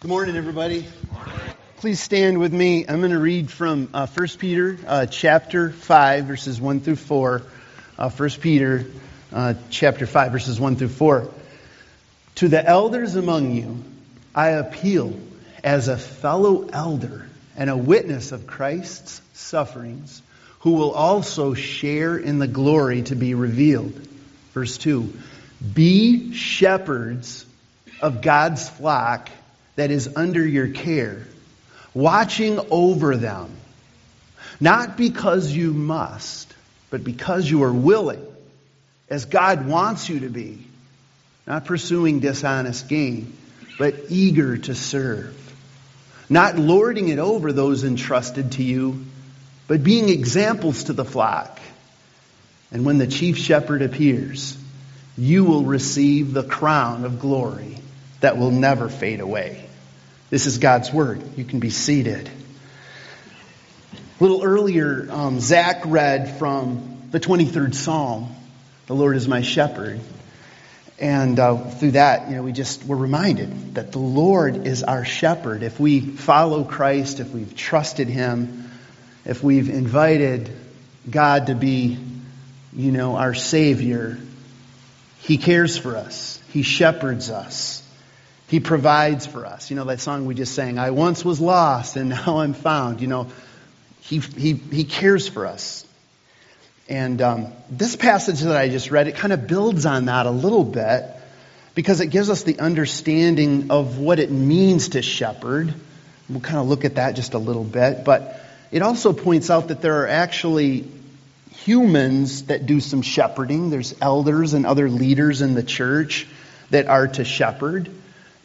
Good morning, everybody. Please stand with me. I'm going to read from uh, 1 Peter uh, chapter 5, verses 1 through 4. Uh, 1 Peter uh, chapter 5, verses 1 through 4. To the elders among you, I appeal as a fellow elder and a witness of Christ's sufferings, who will also share in the glory to be revealed. Verse 2 Be shepherds of God's flock that is under your care, watching over them, not because you must, but because you are willing, as God wants you to be, not pursuing dishonest gain, but eager to serve, not lording it over those entrusted to you, but being examples to the flock. And when the chief shepherd appears, you will receive the crown of glory that will never fade away. This is God's Word. You can be seated. A little earlier, um, Zach read from the 23rd Psalm, The Lord is my shepherd. And uh, through that, you know, we just were reminded that the Lord is our shepherd. If we follow Christ, if we've trusted Him, if we've invited God to be, you know, our Savior, He cares for us. He shepherds us. He provides for us. You know, that song we just sang, I once was lost and now I'm found. You know, He, he, he cares for us. And um, this passage that I just read, it kind of builds on that a little bit because it gives us the understanding of what it means to shepherd. We'll kind of look at that just a little bit. But it also points out that there are actually humans that do some shepherding. There's elders and other leaders in the church that are to shepherd.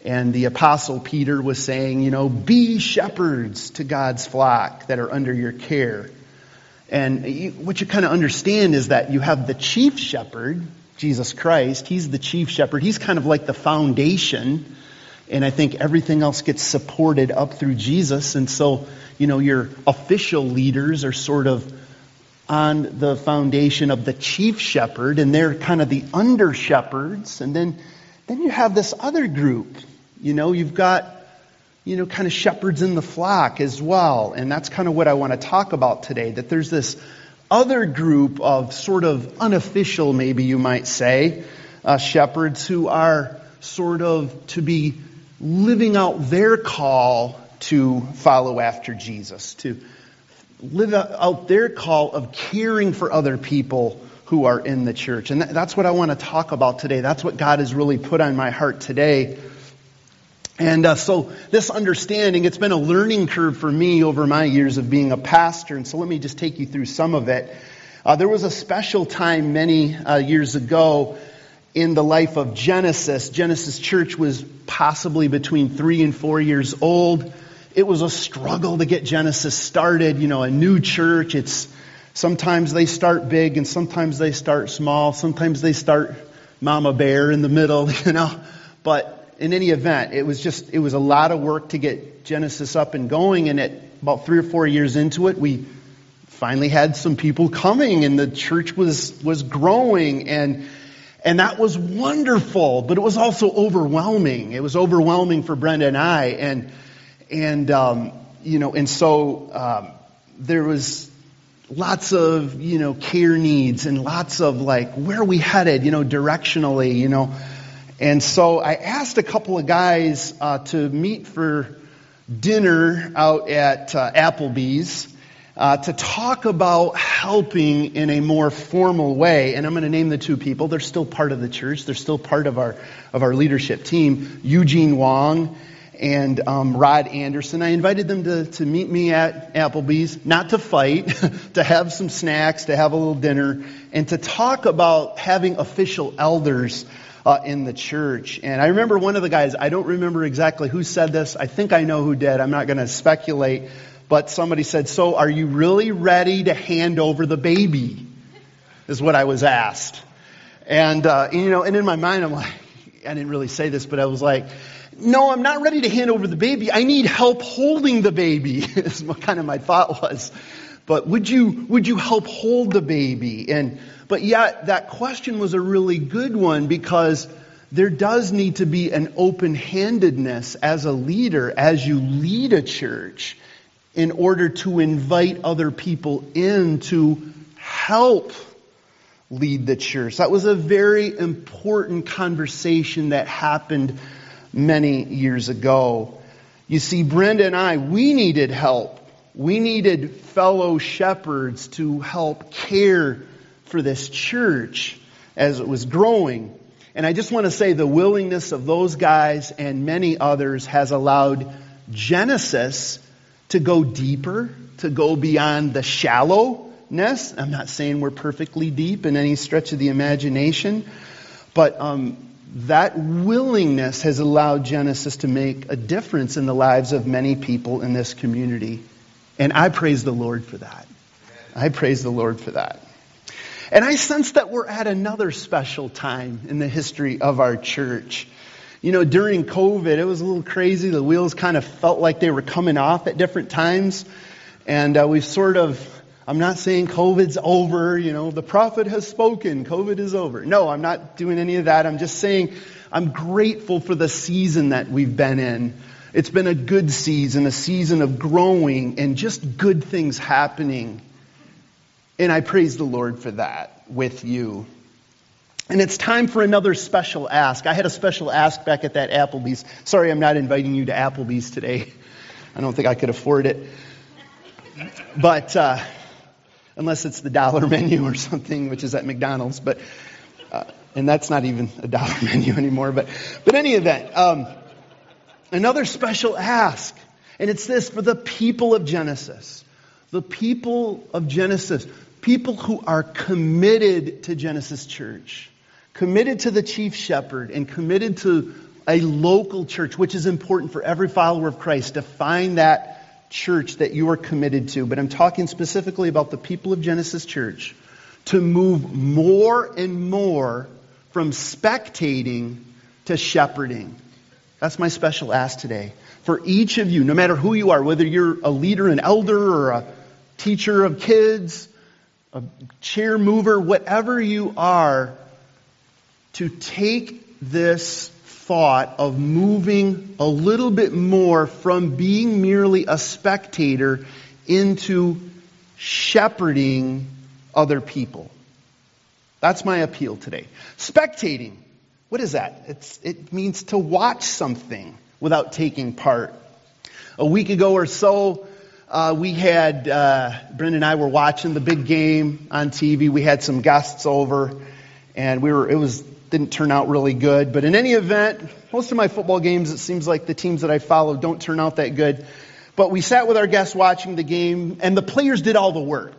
And the apostle Peter was saying, you know, be shepherds to God's flock that are under your care. And you, what you kind of understand is that you have the chief shepherd, Jesus Christ. He's the chief shepherd. He's kind of like the foundation. And I think everything else gets supported up through Jesus. And so, you know, your official leaders are sort of on the foundation of the chief shepherd, and they're kind of the under shepherds. And then, then you have this other group you know, you've got, you know, kind of shepherds in the flock as well. And that's kind of what I want to talk about today. That there's this other group of sort of unofficial, maybe you might say, uh, shepherds who are sort of to be living out their call to follow after Jesus, to live out their call of caring for other people who are in the church. And that's what I want to talk about today. That's what God has really put on my heart today and uh, so this understanding, it's been a learning curve for me over my years of being a pastor. And so let me just take you through some of it. Uh, there was a special time many uh, years ago in the life of Genesis. Genesis Church was possibly between three and four years old. It was a struggle to get Genesis started. You know, a new church. It's sometimes they start big and sometimes they start small. Sometimes they start mama bear in the middle. You know, but in any event, it was just, it was a lot of work to get Genesis up and going. And at about three or four years into it, we finally had some people coming and the church was, was growing and, and that was wonderful, but it was also overwhelming. It was overwhelming for Brenda and I. And, and, um, you know, and so, um, there was lots of, you know, care needs and lots of like, where are we headed, you know, directionally, you know, and so I asked a couple of guys uh, to meet for dinner out at uh, Applebee's uh, to talk about helping in a more formal way. And I'm going to name the two people. They're still part of the church. They're still part of our of our leadership team. Eugene Wong and um, Rod Anderson. I invited them to, to meet me at Applebee's, not to fight, to have some snacks, to have a little dinner, and to talk about having official elders uh, in the church. And I remember one of the guys, I don't remember exactly who said this. I think I know who did. I'm not going to speculate. But somebody said, So are you really ready to hand over the baby? Is what I was asked. And, uh, you know, and in my mind, I'm like, I didn't really say this, but I was like, no, I'm not ready to hand over the baby. I need help holding the baby, is what kind of my thought was. But would you, would you help hold the baby? And but yet, that question was a really good one because there does need to be an open handedness as a leader, as you lead a church, in order to invite other people in to help lead the church. That was a very important conversation that happened many years ago. You see, Brenda and I, we needed help. We needed fellow shepherds to help care for this church as it was growing. And I just want to say the willingness of those guys and many others has allowed Genesis to go deeper, to go beyond the shallowness. I'm not saying we're perfectly deep in any stretch of the imagination, but um, that willingness has allowed Genesis to make a difference in the lives of many people in this community. And I praise the Lord for that. I praise the Lord for that. And I sense that we're at another special time in the history of our church. You know, during COVID, it was a little crazy. The wheels kind of felt like they were coming off at different times. And uh, we've sort of, I'm not saying COVID's over, you know, the prophet has spoken, COVID is over. No, I'm not doing any of that. I'm just saying I'm grateful for the season that we've been in. It's been a good season, a season of growing and just good things happening. And I praise the Lord for that with you. And it's time for another special ask. I had a special ask back at that Applebee's. Sorry, I'm not inviting you to Applebee's today. I don't think I could afford it. But uh, unless it's the dollar menu or something, which is at McDonald's. But uh, and that's not even a dollar menu anymore. But but any event, um, another special ask, and it's this for the people of Genesis. The people of Genesis people who are committed to Genesis Church, committed to the chief shepherd, and committed to a local church, which is important for every follower of Christ to find that church that you are committed to. But I'm talking specifically about the people of Genesis Church to move more and more from spectating to shepherding. That's my special ask today. For each of you, no matter who you are, whether you're a leader, an elder, or a teacher of kids, a chair mover, whatever you are, to take this thought of moving a little bit more from being merely a spectator into shepherding other people. That's my appeal today. Spectating. What is that? It's, it means to watch something without taking part. A week ago or so, uh, we had, uh, Brenda and I were watching the big game on TV. We had some guests over, and we were, it was, didn't turn out really good. But in any event, most of my football games, it seems like the teams that I follow don't turn out that good. But we sat with our guests watching the game, and the players did all the work.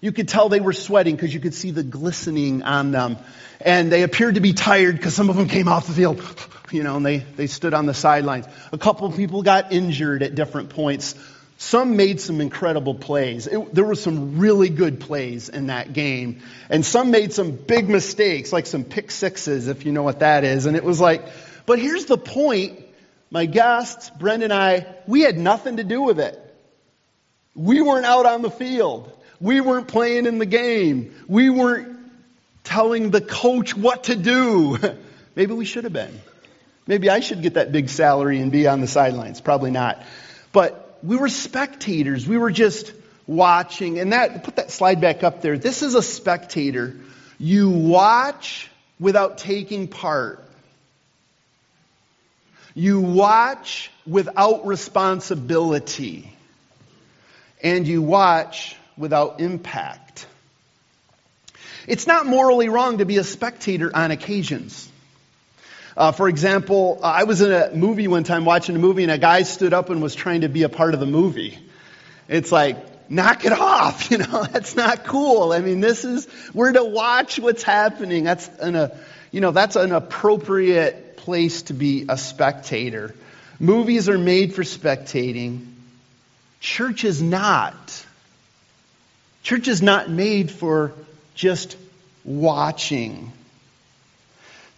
You could tell they were sweating because you could see the glistening on them. And they appeared to be tired because some of them came off the field, you know, and they, they stood on the sidelines. A couple of people got injured at different points. Some made some incredible plays. It, there were some really good plays in that game. And some made some big mistakes, like some pick sixes, if you know what that is. And it was like, but here's the point. My guests, Brenda and I, we had nothing to do with it. We weren't out on the field. We weren't playing in the game. We weren't telling the coach what to do. Maybe we should have been. Maybe I should get that big salary and be on the sidelines. Probably not. But we were spectators. We were just watching. And that, put that slide back up there. This is a spectator. You watch without taking part. You watch without responsibility. And you watch without impact. It's not morally wrong to be a spectator on occasions. Uh, for example, I was in a movie one time watching a movie and a guy stood up and was trying to be a part of the movie. It's like, knock it off, you know, that's not cool. I mean, this is, we're to watch what's happening. That's an, a, you know, that's an appropriate place to be a spectator. Movies are made for spectating. Church is not. Church is not made for just watching.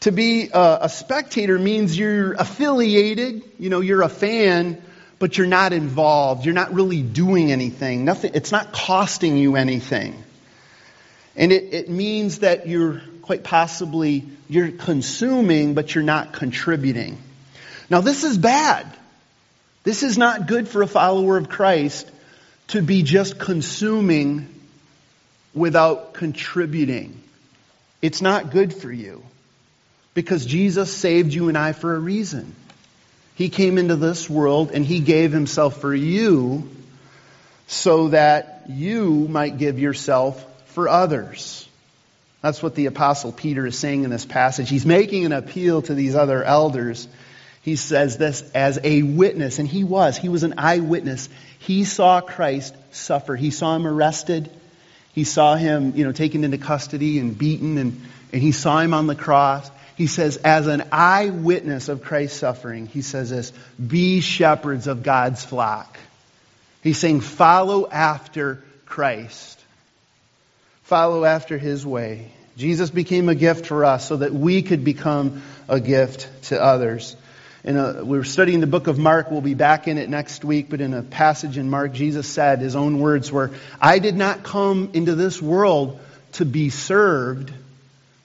To be a, a spectator means you're affiliated, you know, you're a fan, but you're not involved. You're not really doing anything. Nothing, it's not costing you anything. And it, it means that you're quite possibly you're consuming, but you're not contributing. Now, this is bad. This is not good for a follower of Christ to be just consuming without contributing. It's not good for you because Jesus saved you and I for a reason. He came into this world and he gave himself for you so that you might give yourself for others. That's what the apostle Peter is saying in this passage. He's making an appeal to these other elders. He says this as a witness, and he was. He was an eyewitness. He saw Christ suffer. He saw him arrested. He saw him, you know, taken into custody and beaten, and, and he saw him on the cross. He says, as an eyewitness of Christ's suffering, he says this, be shepherds of God's flock. He's saying, follow after Christ. Follow after his way. Jesus became a gift for us so that we could become a gift to others. A, we're studying the book of Mark. We'll be back in it next week. But in a passage in Mark, Jesus said, his own words were, I did not come into this world to be served,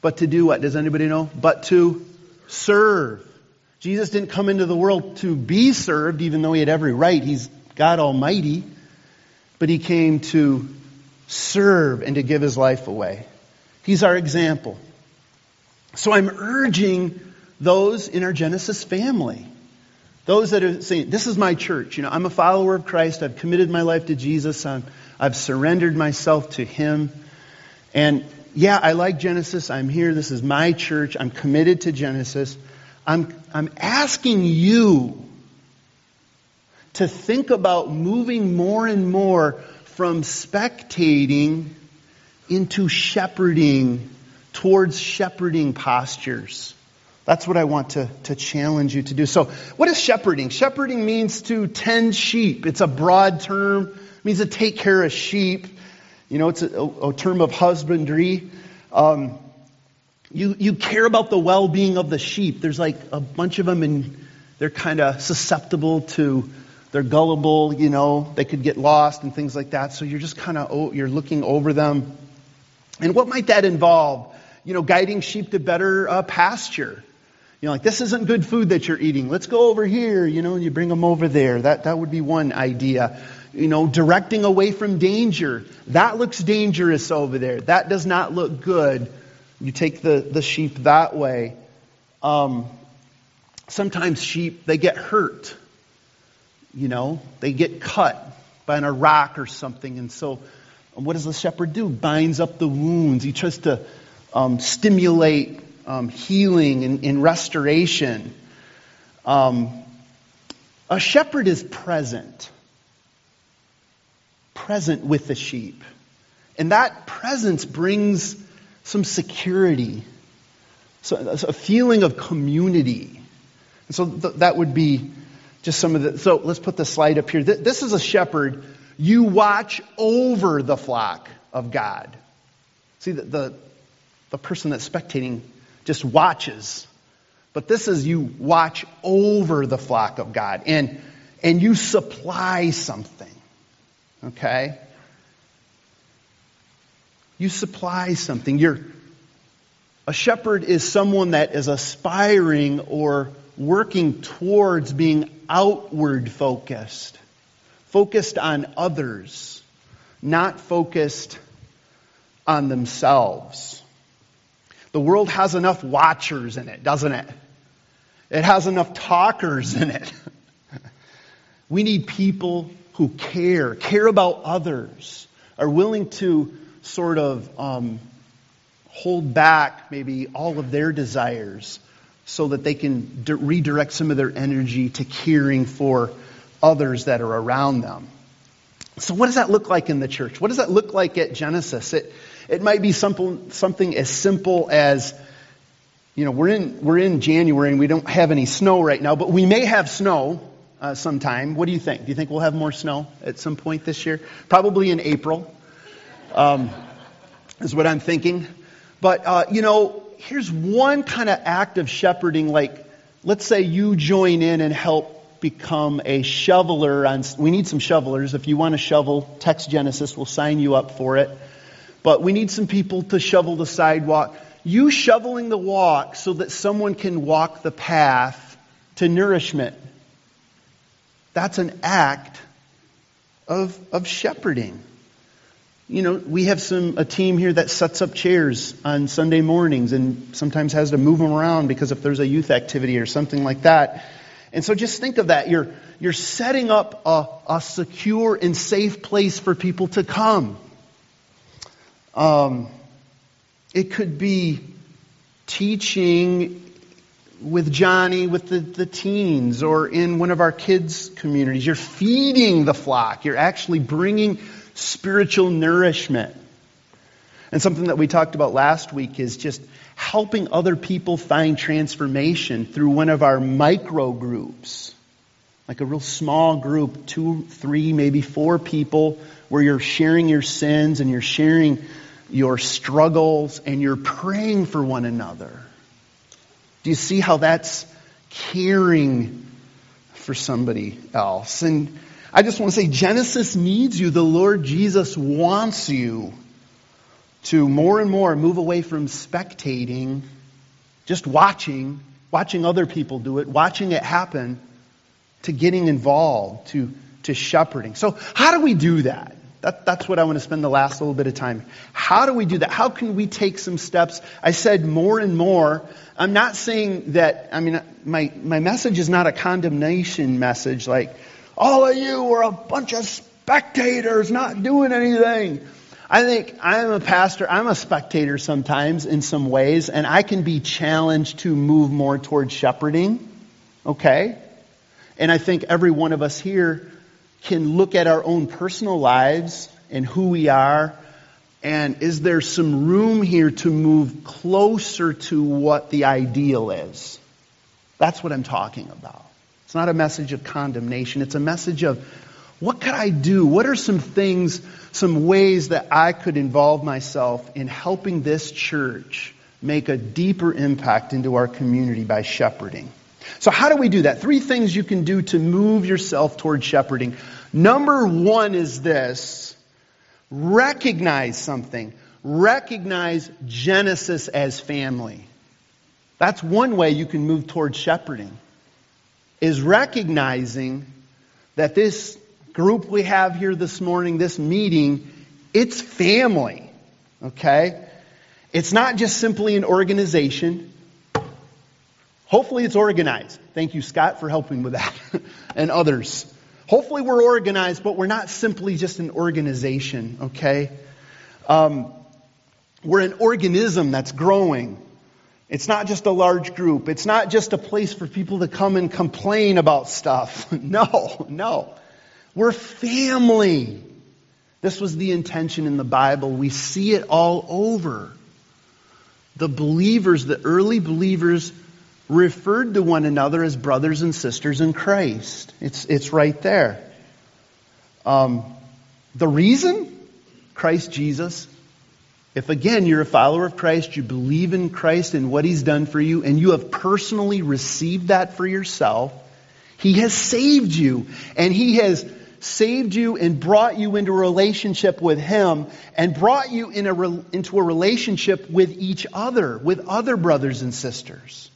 but to do what? Does anybody know? But to serve. Jesus didn't come into the world to be served, even though he had every right. He's God Almighty. But he came to serve and to give his life away. He's our example. So I'm urging those in our Genesis family, those that are saying, This is my church. You know, I'm a follower of Christ. I've committed my life to Jesus. i have surrendered myself to Him. And yeah, I like Genesis. I'm here. This is my church. I'm committed to Genesis. I'm, I'm asking you to think about moving more and more from spectating into shepherding, towards shepherding postures. That's what I want to, to challenge you to do. So, what is shepherding? Shepherding means to tend sheep. It's a broad term. It means to take care of sheep. You know, it's a, a term of husbandry. Um, you, you care about the well-being of the sheep. There's like a bunch of them and they're kind of susceptible to they're gullible, you know, they could get lost and things like that. So you're just kind of, oh, you're looking over them. And what might that involve? You know, guiding sheep to better uh, pasture. You know, like this isn't good food that you're eating. Let's go over here, you know, and you bring them over there. That, that would be one idea. You know, directing away from danger. That looks dangerous over there. That does not look good. You take the, the sheep that way. Um, sometimes sheep, they get hurt you know, they get cut by a rock or something. And so, what does the shepherd do? Binds up the wounds. He tries to um, stimulate um, healing and, and restoration. Um, a shepherd is present, present with the sheep. And that presence brings some security, so a feeling of community. And so th- that would be just some of the, so let's put the slide up here. This is a shepherd. You watch over the flock of God. See, the, the, the person that's spectating just watches. But this is you watch over the flock of God and, and you supply something. Okay? You supply something. You're, a shepherd is someone that is aspiring or working towards being outward focused, focused on others, not focused on themselves. The world has enough watchers in it, doesn't it? It has enough talkers in it. we need people who care, care about others, are willing to sort of um, hold back maybe all of their desires so that they can di- redirect some of their energy to caring for others that are around them. So what does that look like in the church? What does that look like at Genesis? It, it might be simple, something as simple as, you know, we're in, we're in January and we don't have any snow right now, but we may have snow uh, sometime. What do you think? Do you think we'll have more snow at some point this year? Probably in April, um, is what I'm thinking. But, uh, you know, here's one kind of act of shepherding, like let's say you join in and help become a shoveler on we need some shovelers if you want to shovel text genesis we'll sign you up for it but we need some people to shovel the sidewalk you shoveling the walk so that someone can walk the path to nourishment. That's an act of, of shepherding. You know, we have some a team here that sets up chairs on Sunday mornings and sometimes has to move them around because if there's a youth activity or something like that. And so just think of that. You're, you're setting up a, a secure and safe place for people to come. Um, it could be teaching with Johnny, with the, the teens, or in one of our kids' communities. You're feeding the flock. You're actually bringing spiritual nourishment. And something that we talked about last week is just helping other people find transformation through one of our micro groups. Like a real small group, two, three, maybe four people, where you're sharing your sins and you're sharing your struggles and you're praying for one another. Do you see how that's caring for somebody else? And I just want to say Genesis needs you. The Lord Jesus wants you to more and more move away from spectating, just watching, watching other people do it, watching it happen, to getting involved, to, to shepherding. So, how do we do that? That? That's what I want to spend the last little bit of time. How do we do that? How can we take some steps? I said more and more. I'm not saying that, I mean, my, my message is not a condemnation message like, all of you are a bunch of spectators not doing anything. I think I'm a pastor, I'm a spectator sometimes in some ways, and I can be challenged to move more towards shepherding. Okay? And I think every one of us here can look at our own personal lives and who we are, and is there some room here to move closer to what the ideal is? That's what I'm talking about. It's not a message of condemnation, it's a message of what could I do? What are some things, some ways that I could involve myself in helping this church make a deeper impact into our community by shepherding? So, how do we do that? Three things you can do to move yourself toward shepherding. Number one is this recognize something. Recognize Genesis as family. That's one way you can move toward shepherding, is recognizing that this group we have here this morning, this meeting, it's family. Okay? It's not just simply an organization. Hopefully it's organized. Thank you, Scott, for helping with that and others. Hopefully we're organized, but we're not simply just an organization, okay? Um, we're an organism that's growing. It's not just a large group. It's not just a place for people to come and complain about stuff. No, no. We're family. This was the intention in the Bible. We see it all over. The believers, the early believers, referred to one another as brothers and sisters in Christ. It's, it's right there. Um, the reason? Christ Jesus. If again you're a follower of Christ, you believe in Christ and what He's done for you, and you have personally received that for yourself, He has saved you. And He has saved you and brought you into a relationship with Him and brought you in a re- into a relationship with each other, with other brothers and sisters.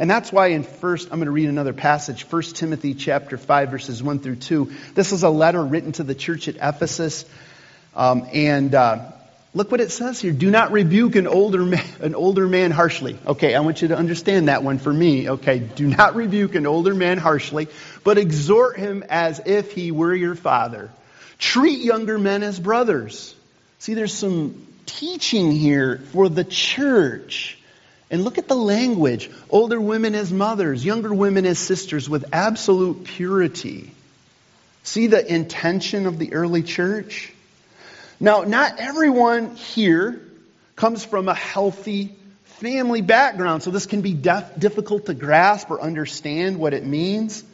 And that's why in first, I'm going to read another passage, 1 Timothy chapter 5 verses 1 through 2. This is a letter written to the church at Ephesus. Um, and uh, look what it says here. Do not rebuke an older, man, an older man harshly. Okay, I want you to understand that one for me. Okay, do not rebuke an older man harshly, but exhort him as if he were your father. Treat younger men as brothers. See, there's some teaching here for the church. And look at the language. Older women as mothers, younger women as sisters with absolute purity. See the intention of the early church? Now, not everyone here comes from a healthy family background, so this can be def- difficult to grasp or understand what it means.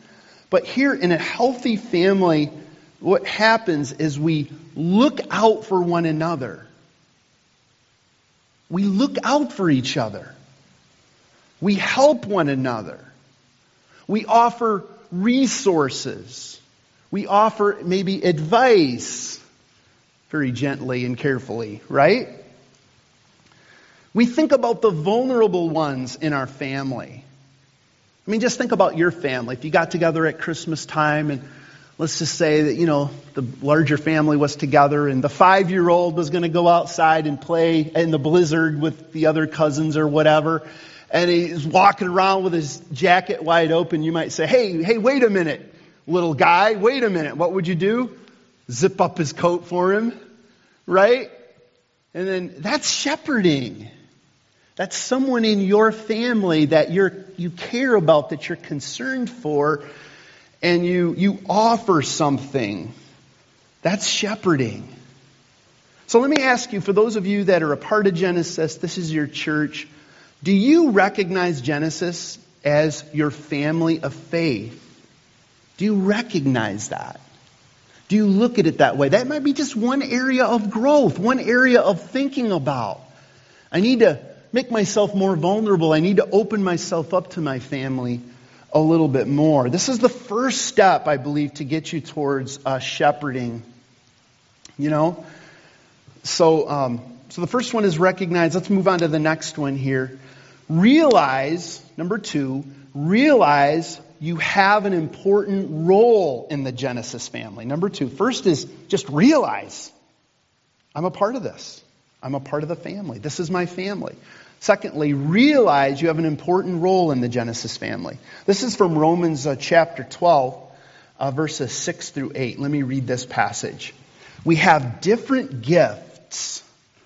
But here in a healthy family, what happens is we look out for one another. We look out for each other. We help one another. We offer resources. We offer maybe advice very gently and carefully, right? We think about the vulnerable ones in our family. I mean, just think about your family. If you got together at Christmas time and let's just say that, you know, the larger family was together and the five year old was going to go outside and play in the blizzard with the other cousins or whatever. And he's walking around with his jacket wide open. You might say, Hey, hey, wait a minute, little guy, wait a minute. What would you do? Zip up his coat for him, right? And then that's shepherding. That's someone in your family that you're, you care about, that you're concerned for, and you, you offer something. That's shepherding. So let me ask you, for those of you that are a part of Genesis, this is your church, do you recognize Genesis as your family of faith? Do you recognize that? Do you look at it that way? That might be just one area of growth, one area of thinking about. I need to make myself more vulnerable. I need to open myself up to my family a little bit more. This is the first step, I believe, to get you towards uh, shepherding. You know? So, um, so the first one is recognize. Let's move on to the next one here. Realize, number two, realize you have an important role in the Genesis family. Number two, first is just realize I'm a part of this. I'm a part of the family. This is my family. Secondly, realize you have an important role in the Genesis family. This is from Romans uh, chapter 12, uh, verses 6 through 8. Let me read this passage. We have different gifts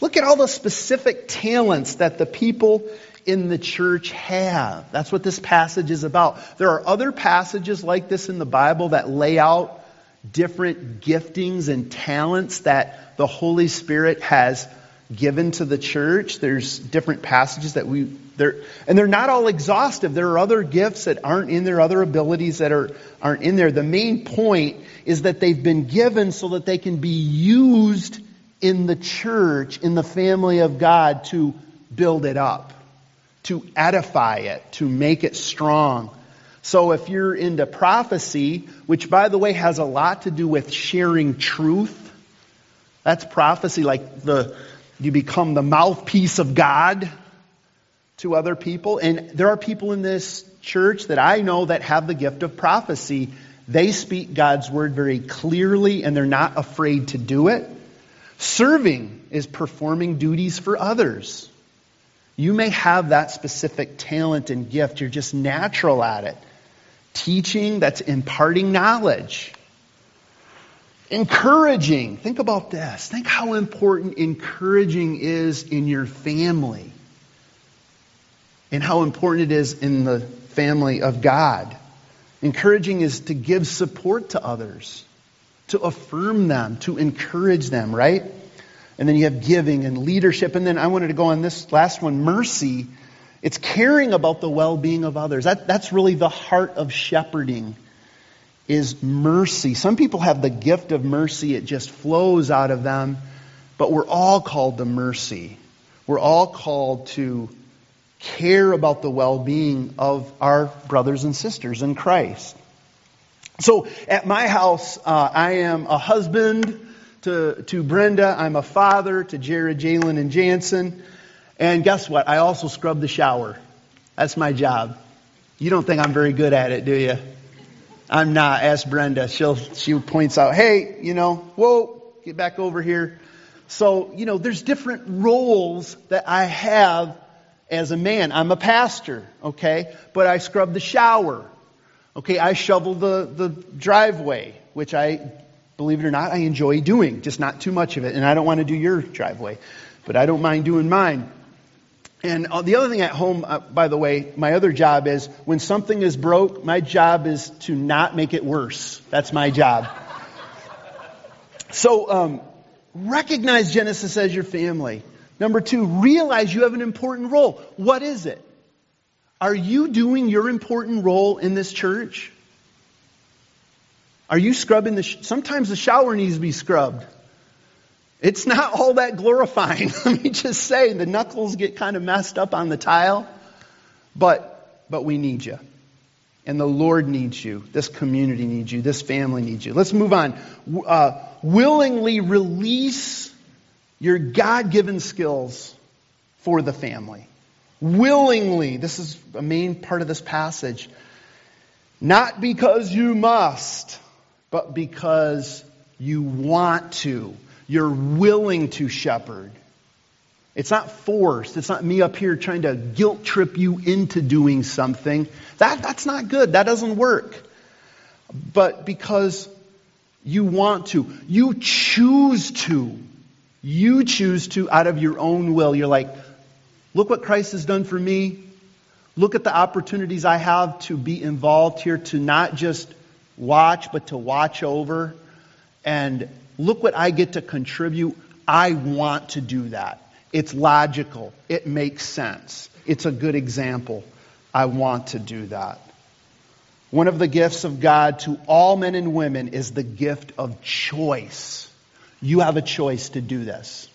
Look at all the specific talents that the people in the church have. That's what this passage is about. There are other passages like this in the Bible that lay out different giftings and talents that the Holy Spirit has given to the church. There's different passages that we there and they're not all exhaustive. There are other gifts that aren't in there, other abilities that are aren't in there. The main point is that they've been given so that they can be used in the church, in the family of God to build it up, to edify it, to make it strong. So if you're into prophecy, which by the way has a lot to do with sharing truth, that's prophecy, like the you become the mouthpiece of God to other people. And there are people in this church that I know that have the gift of prophecy. They speak God's word very clearly and they're not afraid to do it. Serving is performing duties for others. You may have that specific talent and gift. You're just natural at it. Teaching, that's imparting knowledge. Encouraging. Think about this. Think how important encouraging is in your family and how important it is in the family of God. Encouraging is to give support to others, to affirm them, to encourage them, right? And then you have giving and leadership. And then I wanted to go on this last one mercy. It's caring about the well being of others. That, that's really the heart of shepherding is mercy. Some people have the gift of mercy, it just flows out of them, but we're all called to mercy. We're all called to care about the well being of our brothers and sisters in Christ. So at my house, uh, I am a husband to, to Brenda, I'm a father to Jared, Jalen, and Jansen. And guess what? I also scrub the shower. That's my job. You don't think I'm very good at it, do you? I'm not. Ask Brenda. She'll, she points out, hey, you know, whoa, get back over here. So, you know, there's different roles that I have as a man. I'm a pastor, okay? But I scrub the shower. Okay, I shovel the, the driveway, which I, believe it or not, I enjoy doing, just not too much of it. And I don't want to do your driveway, but I don't mind doing mine. And uh, the other thing at home, uh, by the way, my other job is when something is broke, my job is to not make it worse. That's my job. so um, recognize Genesis as your family. Number two, realize you have an important role. What is it? Are you doing your important role in this church? Are you scrubbing the, sh- sometimes the shower needs to be scrubbed. It's not all that glorifying. Let me just say, the knuckles get kind of messed up on the tile, but, but we need you. And the Lord needs you. This community needs you. This family needs you. Let's move on. Uh, willingly release your God given skills for the family. Willingly. This is a main part of this passage. Not because you must, but because you want to. You're willing to shepherd. It's not forced. It's not me up here trying to guilt trip you into doing something. That, that's not good. That doesn't work. But because you want to, you choose to. You choose to out of your own will. You're like, look what Christ has done for me. Look at the opportunities I have to be involved here, to not just watch, but to watch over. And look what I get to contribute. I want to do that. It's logical. It makes sense. It's a good example. I want to do that. One of the gifts of God to all men and women is the gift of choice. You have a choice to do this.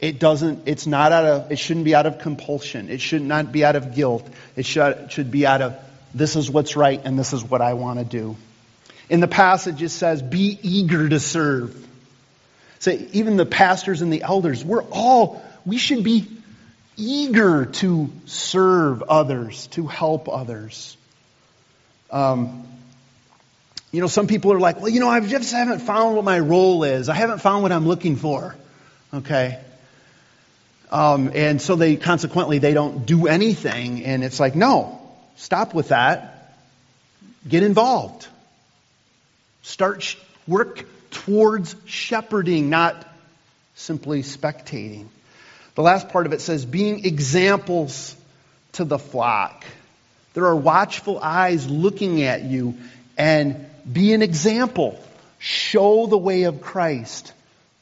It doesn't, it's not out of, it shouldn't be out of compulsion. It should not be out of guilt. It should, should be out of, this is what's right and this is what I want to do. In the passage, it says, be eager to serve. Say, even the pastors and the elders, we're all, we should be eager to serve others, to help others. Um, you know, some people are like, well, you know, I just haven't found what my role is. I haven't found what I'm looking for. Okay. Um, and so they consequently they don't do anything, and it's like, no, stop with that. Get involved. Start sh- work towards shepherding, not simply spectating. The last part of it says, being examples to the flock. There are watchful eyes looking at you, and be an example. Show the way of Christ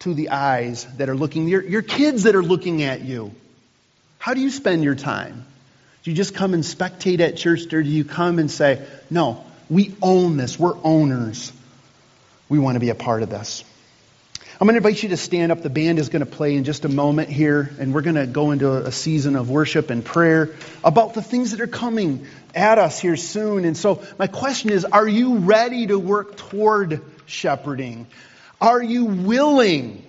to the eyes that are looking, your, your kids that are looking at you. How do you spend your time? Do you just come and spectate at church, or do you come and say, no, we own this, we're owners we want to be a part of this. I'm going to invite you to stand up. The band is going to play in just a moment here, and we're going to go into a season of worship and prayer about the things that are coming at us here soon. And so, my question is Are you ready to work toward shepherding? Are you willing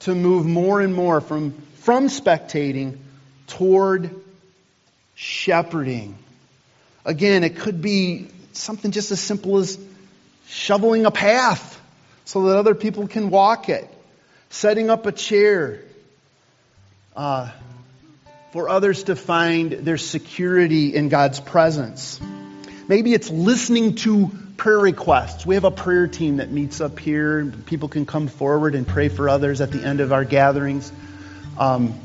to move more and more from, from spectating toward shepherding? Again, it could be something just as simple as shoveling a path so that other people can walk it, setting up a chair uh, for others to find their security in God's presence. Maybe it's listening to prayer requests. We have a prayer team that meets up here. People can come forward and pray for others at the end of our gatherings. Um,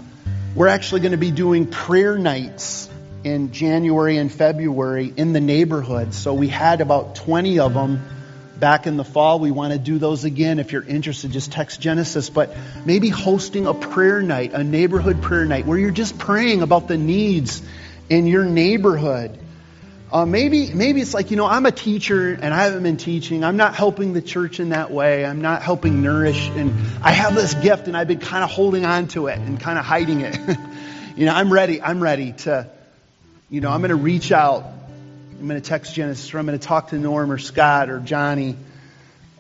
we're actually going to be doing prayer nights in January and February in the neighborhood. So we had about 20 of them back in the fall. We want to do those again. If you're interested, just text Genesis. But maybe hosting a prayer night, a neighborhood prayer night, where you're just praying about the needs in your neighborhood. Uh, maybe, maybe it's like, you know, I'm a teacher and I haven't been teaching. I'm not helping the church in that way. I'm not helping nourish. And I have this gift and I've been kind of holding on to it and kind of hiding it. you know, I'm ready. I'm ready to, you know, I'm going to reach out I'm going to text Genesis, or I'm going to talk to Norm or Scott or Johnny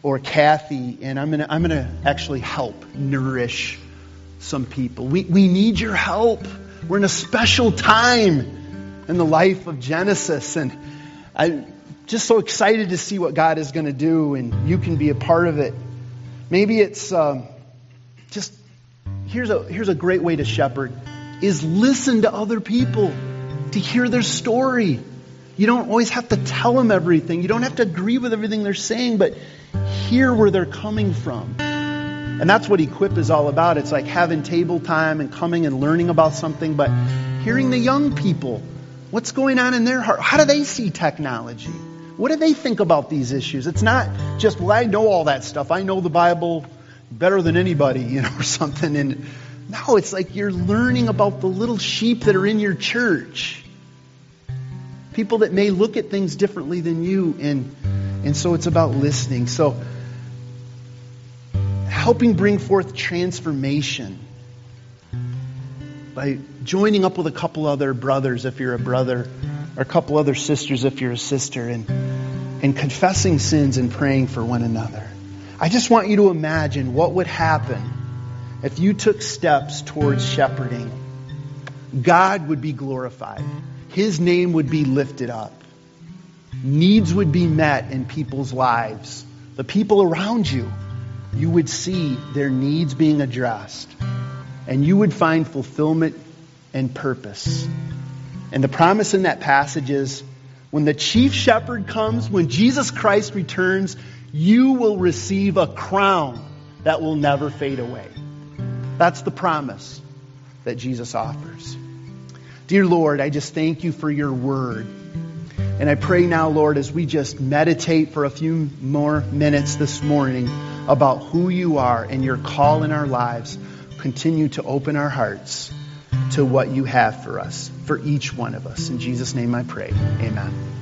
or Kathy, and I'm going to, I'm going to actually help nourish some people. We, we need your help. We're in a special time in the life of Genesis, and I'm just so excited to see what God is going to do, and you can be a part of it. Maybe it's um, just here's a here's a great way to shepherd is listen to other people to hear their story you don't always have to tell them everything. You don't have to agree with everything they're saying, but hear where they're coming from. And that's what Equip is all about. It's like having table time and coming and learning about something, but hearing the young people. What's going on in their heart? How do they see technology? What do they think about these issues? It's not just, well, I know all that stuff. I know the Bible, better than anybody, you know, or something. And no, it's like you're learning about the little sheep that are in your church. People that may look at things differently than you. And, and so it's about listening. So helping bring forth transformation by joining up with a couple other brothers if you're a brother, or a couple other sisters if you're a sister, and, and confessing sins and praying for one another. I just want you to imagine what would happen if you took steps towards shepherding. God would be glorified. His name would be lifted up. Needs would be met in people's lives. The people around you, you would see their needs being addressed and you would find fulfillment and purpose. And the promise in that passage is when the chief shepherd comes, when Jesus Christ returns, you will receive a crown that will never fade away. That's the promise that Jesus offers. Dear Lord, I just thank you for your word. And I pray now, Lord, as we just meditate for a few more minutes this morning about who you are and your call in our lives continue to open our hearts to what you have for us, for each one of us. In Jesus' name I pray. Amen.